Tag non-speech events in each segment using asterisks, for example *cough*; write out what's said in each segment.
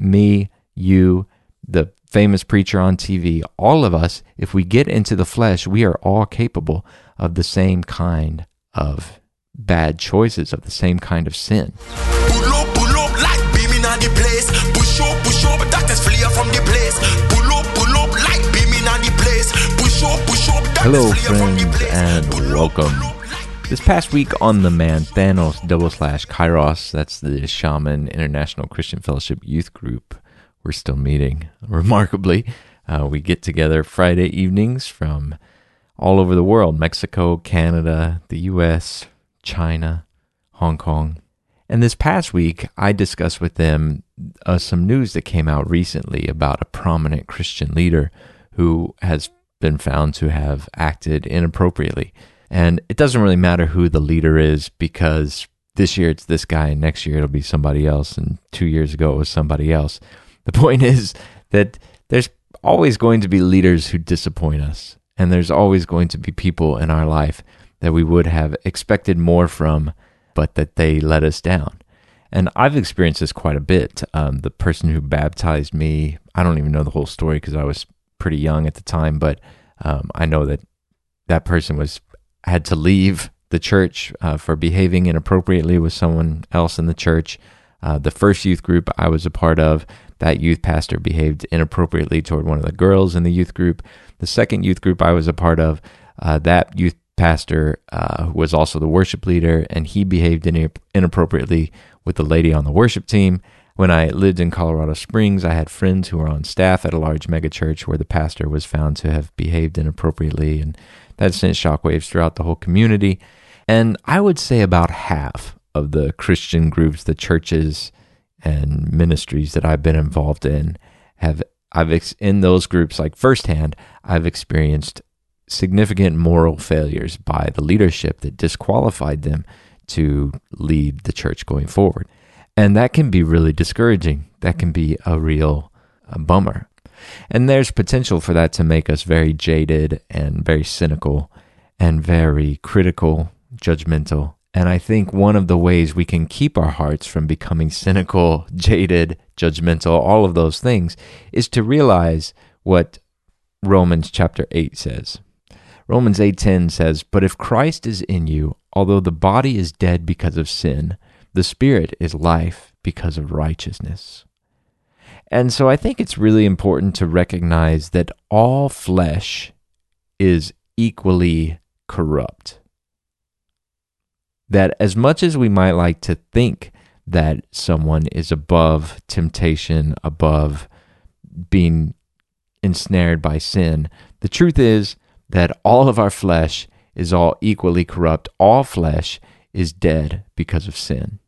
me, you, the famous preacher on TV, all of us, if we get into the flesh, we are all capable of the same kind of bad choices, of the same kind of sin. Pull up, pull up, like beaming on the place. Push up, push up, darkness flee from the place. Pull up, pull up, like beaming on the place. Push up, push up, darkness Hello, flee from the friends, and welcome. This past week on The Man, Thanos double slash Kairos, that's the Shaman International Christian Fellowship Youth Group. We're still meeting, *laughs* remarkably. Uh, we get together Friday evenings from all over the world Mexico, Canada, the US, China, Hong Kong. And this past week, I discussed with them uh, some news that came out recently about a prominent Christian leader who has been found to have acted inappropriately. And it doesn't really matter who the leader is because this year it's this guy and next year it'll be somebody else. And two years ago it was somebody else. *laughs* The point is that there's always going to be leaders who disappoint us. And there's always going to be people in our life that we would have expected more from, but that they let us down. And I've experienced this quite a bit. Um, the person who baptized me, I don't even know the whole story because I was pretty young at the time, but um, I know that that person was had to leave the church uh, for behaving inappropriately with someone else in the church. Uh, the first youth group I was a part of, that youth pastor behaved inappropriately toward one of the girls in the youth group. The second youth group I was a part of, uh, that youth pastor uh, was also the worship leader, and he behaved in- inappropriately with the lady on the worship team. When I lived in Colorado Springs, I had friends who were on staff at a large megachurch where the pastor was found to have behaved inappropriately, and that sent shockwaves throughout the whole community. And I would say about half of the Christian groups, the churches and ministries that I've been involved in, have I've ex- in those groups like firsthand, I've experienced significant moral failures by the leadership that disqualified them to lead the church going forward. And that can be really discouraging. That can be a real uh bummer. And there's potential for that to make us very jaded and very cynical and very critical, judgmental. And I think one of the ways we can keep our hearts from becoming cynical, *laughs* jaded, judgmental, all of those things, is to realize what Romans chapter 8 says. Romans 8:10 says, "But if Christ is in you, although the body is dead because of sin, the spirit is life because of righteousness." And so I think it's really important to recognize that all flesh is equally corrupt. That as much as we might like to think that someone is above temptation, above being ensnared by sin, the truth is that all of our flesh is all equally corrupt. All flesh is dead because of sin.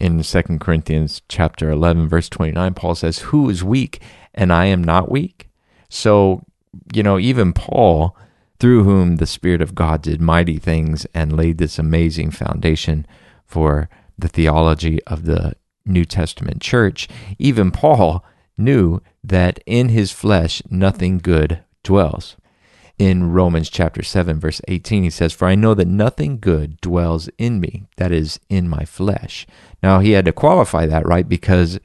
In 2 Corinthians chapter 11 verse 29 Paul says, "Who is weak and I am not weak?" So, you know, even Paul through whom the spirit of God did mighty things and laid this amazing foundation for the theology of the New Testament church, even Paul knew that in his flesh nothing good dwells in Romans chapter 7 verse 18 he says for I know that nothing good dwells in me that is in my flesh. Now he had to qualify that right because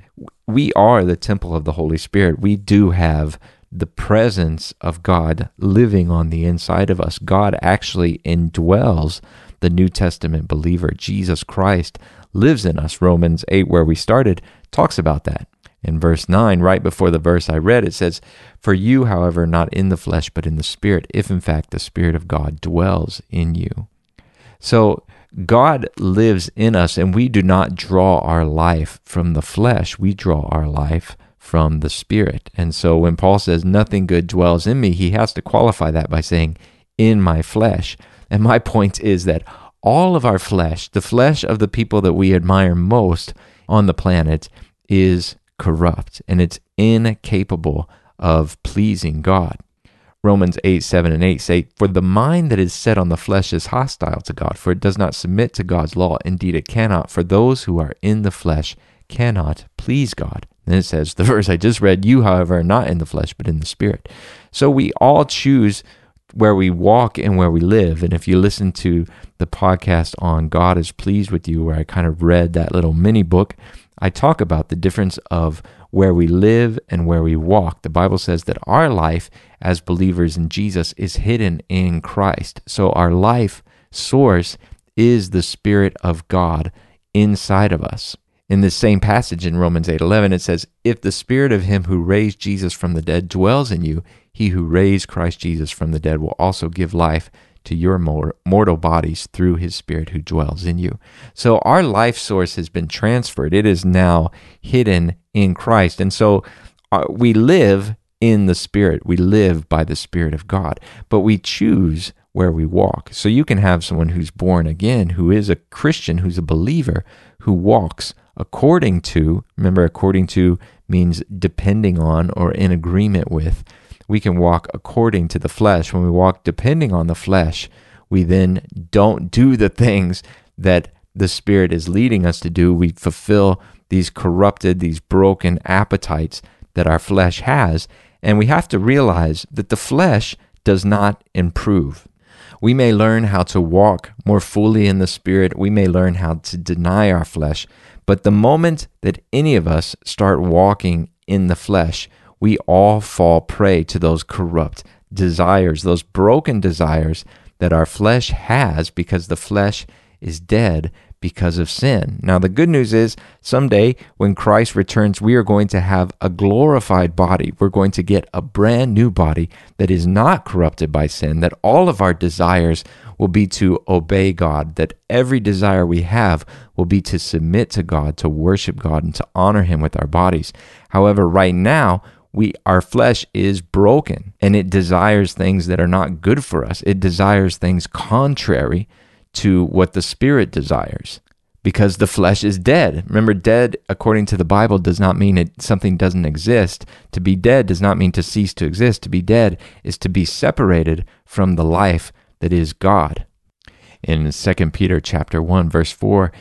we are the temple of the Holy Spirit. We do have the presence of God living on the inside of us. God actually indwells the New Testament believer. Jesus Christ lives in us. Romans 8 where we started talks about that. In verse 9, right before the verse I read, it says, For you, however, not in the flesh, but in the Spirit, if in fact the Spirit of God dwells in you. So God lives in us, and we do not draw our life from the flesh. We draw our life from the Spirit. And so when Paul says, Nothing good dwells in me, he has to qualify that by saying, In my flesh. And my point is that all of our flesh, the flesh of the people that we admire most on the planet, is corrupt and it's incapable of pleasing God. Romans 8, 7, and 8 say, For the mind that is set on the flesh is hostile to God, for it does not submit to God's law. Indeed, it cannot, for those who are in the flesh cannot please God. Then it says, the *laughs* verse I just read, You, however, are not in the flesh, but in the Spirit. So we all choose where we walk and where we live. And if you listen to the podcast on God is Pleased with You, where I kind of read that little mini book, I talk about the difference of where we live and where we walk. The Bible says that our life as believers in Jesus is hidden in Christ. So our life source is the Spirit of God inside of us. In this same passage in Romans 8:11 it says, "If the spirit of him who raised Jesus from the dead dwells in you, he who raised Christ Jesus from the dead will also give life to your mortal bodies through his spirit who dwells in you." So our life source has been transferred. It is now hidden in Christ. And so uh, we live in the spirit. We live by the spirit of God, but we choose where we walk. So you can have someone who's born again, who is a Christian, who's a believer, who walks according to, remember, according to means depending on or in agreement with. We can walk according to the flesh. When we walk depending on the flesh, we then don't do the things that the Spirit is leading us to do. We fulfill these corrupted, these broken appetites that our flesh has. And we have to realize that the flesh does not improve. We may learn how to walk more fully in the Spirit. We may learn how to deny our flesh. But the moment that any of us start walking in the flesh, we all fall prey to those corrupt desires, those broken desires that our flesh has because the flesh is dead because of sin. Now, the good news is someday when Christ returns, we are going to have a glorified body. We're going to get a brand new body that is not corrupted by sin, that all of our desires will be to obey God, that every desire we have will be to submit to God, to worship God, and to honor Him with our bodies. However, right now, we our flesh is broken and it desires things that are not good for us. It desires things contrary to what the spirit desires because the flesh is dead. Remember, dead, according to the Bible, does not mean it, something doesn't exist. To be dead does not mean to cease to exist. To be dead is to be separated from the life that is God. In 2 Peter chapter 1, verse 4,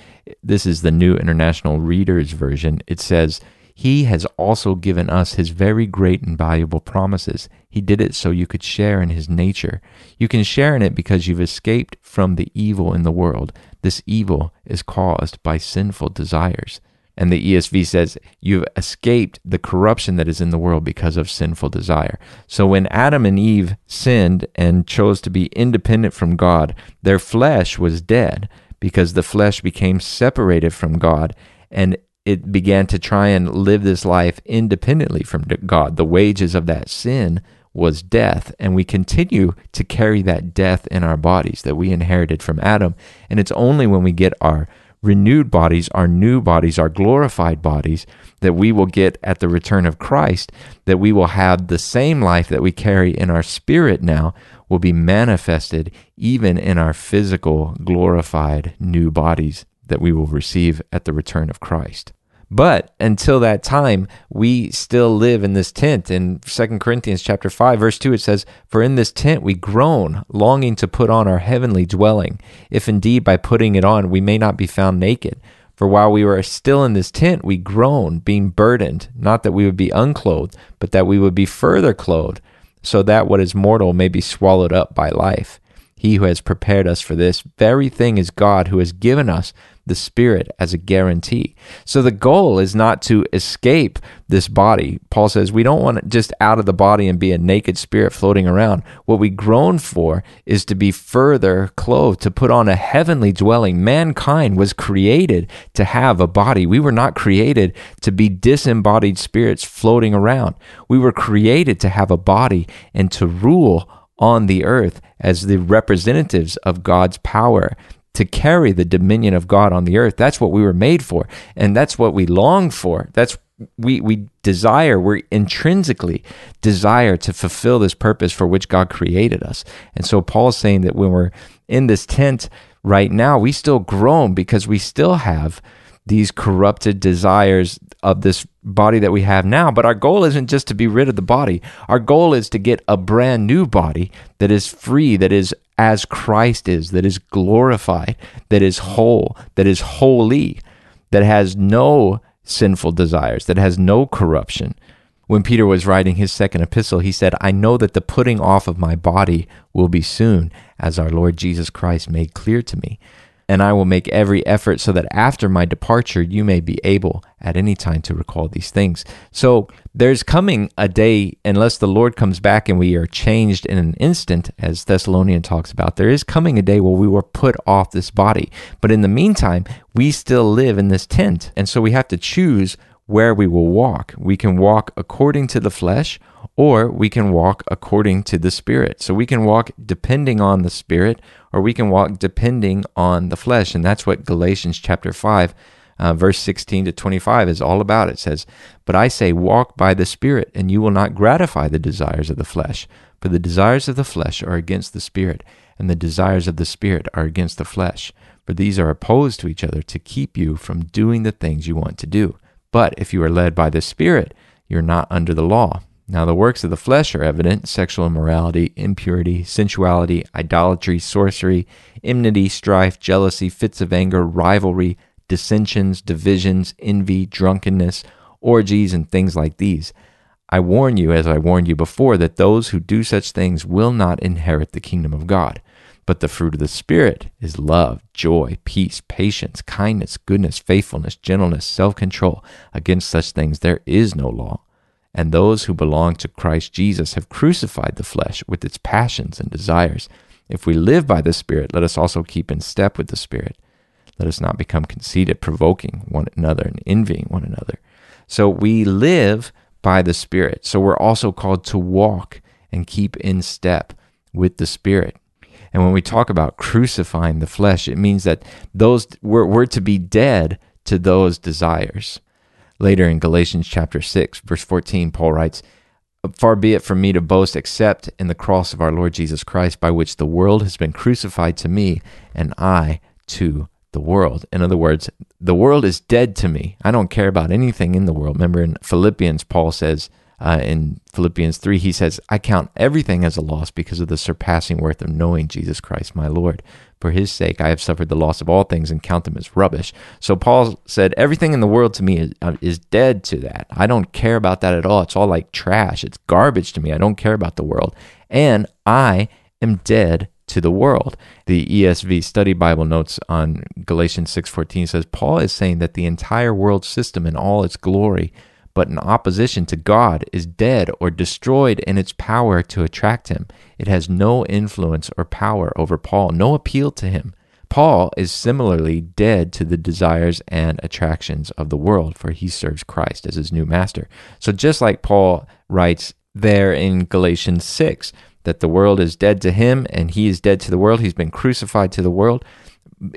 this is the New International Reader's Version. It says, he has also given us his very great and valuable promises. He did it so you could share in his nature. You can share in it because you've escaped from the evil in the world. This evil is caused by sinful desires. And the ESV says, You've escaped the corruption that is in the world because of sinful desire. So when Adam and Eve sinned and chose to be independent from God, their flesh was dead because the flesh became separated from God and it began to try and live this life independently from God. The wages of that sin was death, and we continue to carry that death in our bodies that we inherited from Adam. And it's only when we get our renewed bodies, our new bodies, our glorified bodies that we will get at the return of Christ, that we will have the same life that we carry in our spirit now will be manifested even in our physical glorified new bodies that we will receive at the return of Christ. But until that time, we still live in this tent. In 2 Corinthians chapter 5, verse 2, it says, For in this tent we groan, longing to put on our heavenly dwelling, if indeed by putting it on we may not be found naked. For while we were still in this tent, we groan, being burdened, not that we would be unclothed, but that we would be further clothed, so that what is mortal may be swallowed up by life. He who has prepared us for this very thing is God, who has given us the Spirit as a guarantee. So the goal is not to escape this body. Paul says we don't want to just out of the body and be a naked spirit floating around. What we groan for is to be further clothed, to put on a heavenly dwelling. Mankind was created to have a body. We were not created to be disembodied spirits floating around. We were created to have a body and to rule on the earth as the representatives of God's power to carry the dominion of God on the earth. That's what we were made for. And that's what we long for. That's we we desire, we intrinsically desire to fulfill this purpose for which God created us. And so Paul's saying that when we're in this tent right now, we still groan because we still have these corrupted desires of this body that we have now. But our goal isn't just to be rid of the body. Our goal is to get a brand new body that is free, that is as Christ is, that is glorified, that is whole, that is holy, that has no sinful desires, that has no corruption. When Peter was writing his second epistle, he said, I know that the putting off of my body will be soon, as our Lord Jesus Christ made clear to me. And I will make every effort so that after my departure you may be able at any time to recall these things. So there's coming a day, unless the Lord comes back and we are changed in an instant, as Thessalonian talks about, there is coming a day where we will put off this body. But in the meantime, we still live in this tent. And so we have to choose where we will walk. We can walk according to the flesh or we can walk according to the Spirit. So we can walk depending on the Spirit, or we can walk depending on the flesh. And that's what Galatians chapter 5, uh, verse 16 to 25 is all about. It says, But I say, walk by the Spirit, and you will not gratify the desires of the flesh. For the desires of the flesh are against the Spirit, and the desires of the Spirit are against the flesh. For these are opposed to each other to keep you from doing the things you want to do. But if you are led by the Spirit, you're not under the law. Now, the works of the flesh are evident sexual immorality, impurity, sensuality, idolatry, sorcery, enmity, strife, jealousy, fits of anger, rivalry, dissensions, divisions, envy, drunkenness, orgies, and things like these. I warn you, as I warned you before, that those who do such things will not inherit the kingdom of God. But the fruit of the Spirit is love, joy, peace, patience, kindness, goodness, faithfulness, gentleness, self control. Against such things there is no law. And those who belong to Christ Jesus have crucified the flesh with its passions and desires. If we live by the Spirit, let us also keep in step with the Spirit. Let us not become conceited, provoking one another and envying one another. So we live by the Spirit. So we're also called to walk and keep in step with the Spirit. And when we talk about crucifying the flesh, it means that those we're, we're to be dead to those desires. Later in Galatians chapter 6, verse 14, Paul writes, Far be it from me to boast except in the cross of our Lord Jesus Christ, by which the world has been crucified to me, and I to the world. In other words, the world is dead to me. I don't care about anything in the world. Remember in Philippians, Paul says uh, in Philippians 3, he says, I count everything as a loss because of the surpassing worth of knowing Jesus Christ, my Lord. For his sake, I have suffered the loss of all things and count them as rubbish. So Paul said, Everything in the world to me is, uh, is dead to that. I don't care about that at all. It's all like trash. It's garbage to me. I don't care about the world. And I am dead to the world. The ESV Study Bible notes on Galatians 6:14 says Paul is saying that the entire world system in all its glory but in opposition to God is dead or destroyed in its power to attract him. It has no influence or power over Paul, no appeal to him. Paul is similarly dead to the desires and attractions of the world, for he serves Christ as his new master. So, just like Paul writes there in Galatians 6, that the world is dead to him and he is dead to the world, he's been crucified to the world.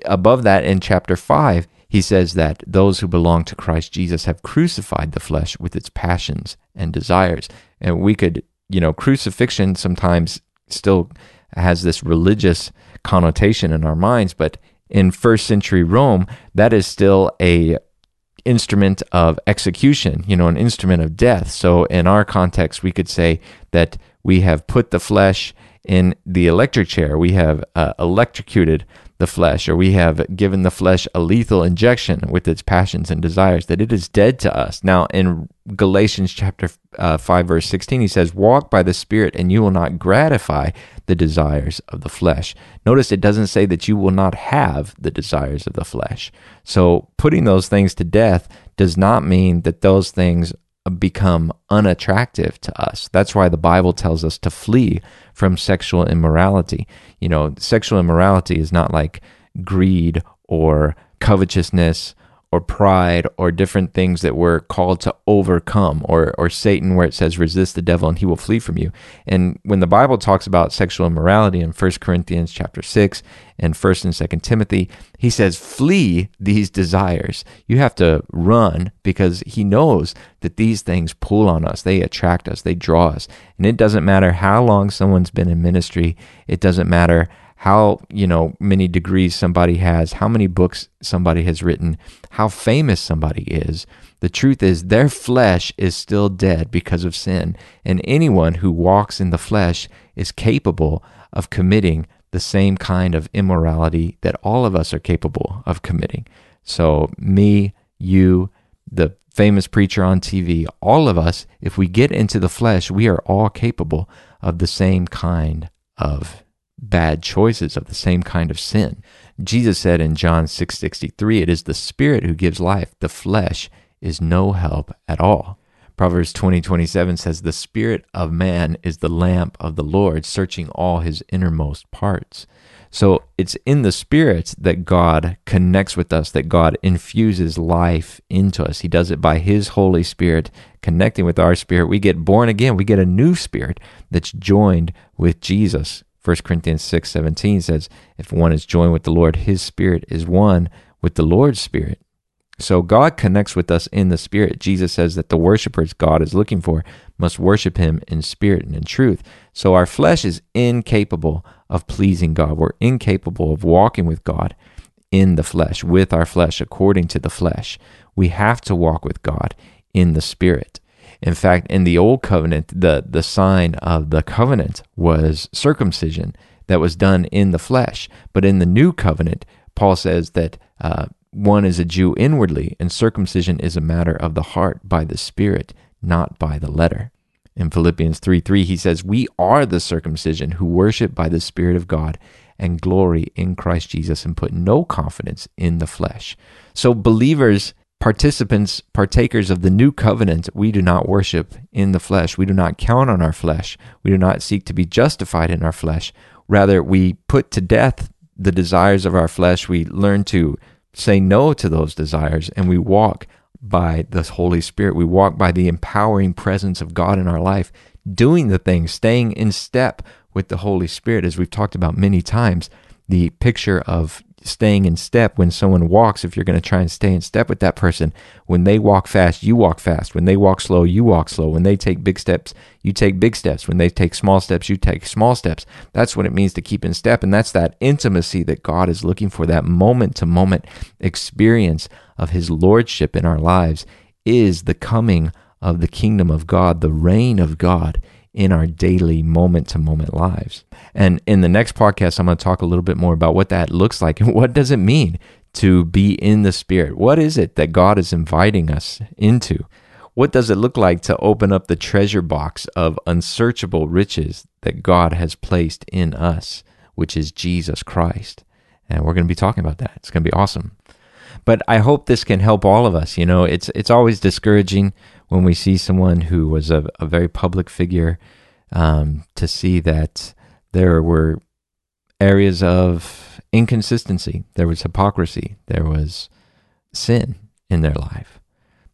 Above that, in chapter 5, he says that those who belong to Christ Jesus have crucified the flesh with its passions and desires. And we could, you know, crucifixion sometimes still has this religious connotation in our minds, but in first century Rome, that is still a instrument of execution, you know, an instrument of death. So in our context, we could say that we have put the flesh in the electric chair. We have uh, electrocuted the flesh, or we have given the flesh a lethal injection with its passions and desires, that it is dead to us. Now, in Galatians chapter uh, 5, verse 16, he says, Walk by the Spirit, and you will not gratify the desires of the flesh. Notice it doesn't say that you will not have the desires of the flesh. So, putting those things to death does not mean that those things become unattractive to us. That's why the Bible tells us to flee from sexual immorality. You know, sexual immorality is not like greed or covetousness or pride or different things that we're called to overcome or or Satan where it says resist the devil and he will flee from you. And when the Bible talks about sexual immorality in 1 Corinthians chapter 6 and 1st and 2nd Timothy, he says flee these desires. You have to run because he knows that these things pull on us. They attract us, they draw us. And it doesn't matter how long someone's been in ministry, it doesn't matter how you know many degrees somebody has how many books somebody has written how famous somebody is. The truth is their flesh is still dead because of sin. And anyone who walks in the flesh is capable of committing the same kind of immorality that all of us are capable of committing. So me you the famous preacher on TV all of us if we get into the flesh we are all capable of the same kind of bad choices of the same kind of sin. Jesus said in John 6:63, "It is the spirit who gives life; the flesh is no help at all." Proverbs 20, 27 says, The spirit of man is the lamp of the Lord, searching all his innermost parts. So it's in the spirit that God connects with us, that God infuses life into us. He does it by his Holy Spirit connecting with our spirit. We get born again. We get a new spirit that's joined with Jesus. 1 Corinthians 6 17 says, If one is joined with the Lord, his spirit is one with the Lord's spirit. So God connects with us in the spirit. Jesus says that the worshipers God is looking for must worship him in spirit and in truth. So our flesh is incapable of pleasing God. We're incapable of walking with God in the flesh, with our flesh, according to the flesh. We have to walk with God in the spirit. In fact, in the old covenant, the, the sign of the covenant was circumcision that was done in the flesh. But in the new covenant, Paul says that uh, one is a Jew inwardly, and circumcision is a matter of the heart by the Spirit, not by the letter. In Philippians 3 3, he says, We are the circumcision who worship by the Spirit of God and glory in Christ Jesus and put no confidence in the flesh. So, believers, participants, partakers of the new covenant, we do not worship in the flesh. We do not count on our flesh. We do not seek to be justified in our flesh. Rather, we put to death the desires of our flesh. We learn to say no to those desires and we walk by the Holy Spirit. We walk by the empowering presence of God in our life, doing the things, staying in step with the Holy Spirit, as we've talked about many times. The picture of staying in step when someone walks if you're going to try and stay in step with that person when they walk fast you walk fast. When they walk slow you walk slow. When they take big steps you take big steps. When they take small steps you take small steps. That's what it means to keep in step and that's that intimacy that God is looking for that moment to moment experience of his lordship in our lives is the coming of the kingdom of God the reign of God in our daily moment to moment lives. And in the next podcast, I'm going to talk a little bit more about what that looks like and *laughs* what does it mean to be in the spirit? What is it that God is inviting us into? What does it look like to open up the treasure box of unsearchable riches that God has placed in us, which is Jesus Christ? And we're going to be talking about that. It's going to be awesome. But I hope this can help all of us. You know, it's it's always discouraging when we see someone who was a, a very public figure um, to see that there were areas of inconsistency, there was hypocrisy, there was sin in their life.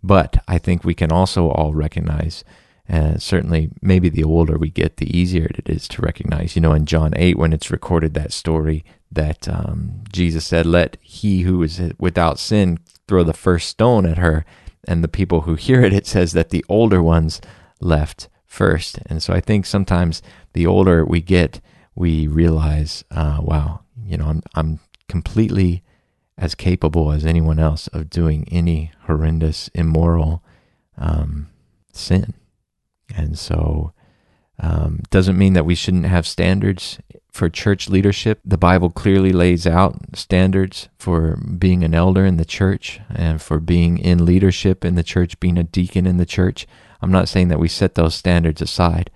But I think we can also all recognize, uh, certainly maybe the older we get, the easier it is to recognize. You know, in John 8, when it's recorded that story that um, Jesus said, Let he who is without sin throw the first stone at her and the people who hear it, it says that the older ones left first. And so I think sometimes the older we get, we realize, uh, wow, you know, I'm, I'm completely as capable as anyone else of doing any horrendous, immoral um, sin. And so um, doesn't mean that we shouldn't have standards for church leadership. The Bible clearly lays out standards for being an elder in the church and for being in leadership in the church, being a deacon in the church. I'm not saying that we set those standards aside,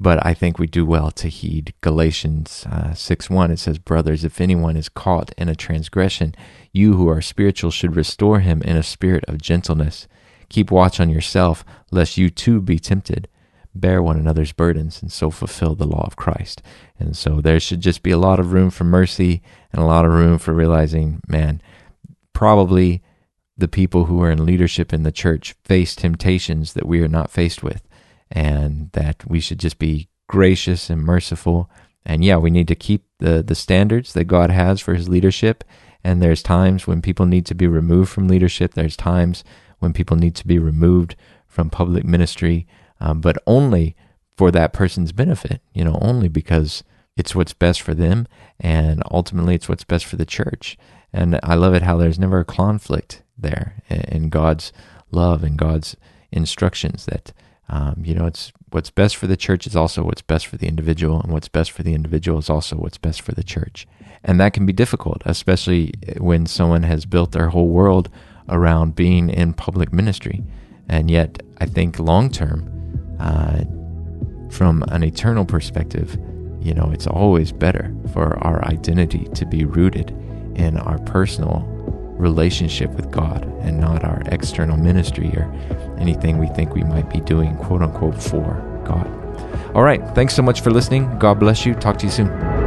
but I think we do well to heed Galatians uh, 6 1. It says, Brothers, if anyone is caught in a transgression, you who are spiritual should restore him in a spirit of gentleness. Keep watch on yourself, lest you too be tempted bear one another's burdens and so fulfill the law of Christ. And so there should just be a lot of room for mercy and a lot of room for realizing, man, probably the people who are in leadership in the church face temptations that we are not faced with, and that we should just be gracious and merciful. And yeah, we need to keep the, the standards that God has for his leadership. And there's times when people need to be removed from leadership. There's times when people need to be removed from public ministry um, but only for that person's benefit, you know, only because it's what's best for them and ultimately it's what's best for the church. And I love it how there's never a conflict there in God's love and God's instructions that, um, you know, it's what's best for the church is also what's best for the individual, and what's best for the individual is also what's best for the church. And that can be difficult, especially when someone has built their whole world around being in public ministry. And yet, I think long term, uh, from an eternal perspective, you know, it's always better for our identity to be rooted in our personal relationship with God and not our external ministry or anything we think we might be doing, quote unquote, for God. All right. Thanks so much for listening. God bless you. Talk to you soon.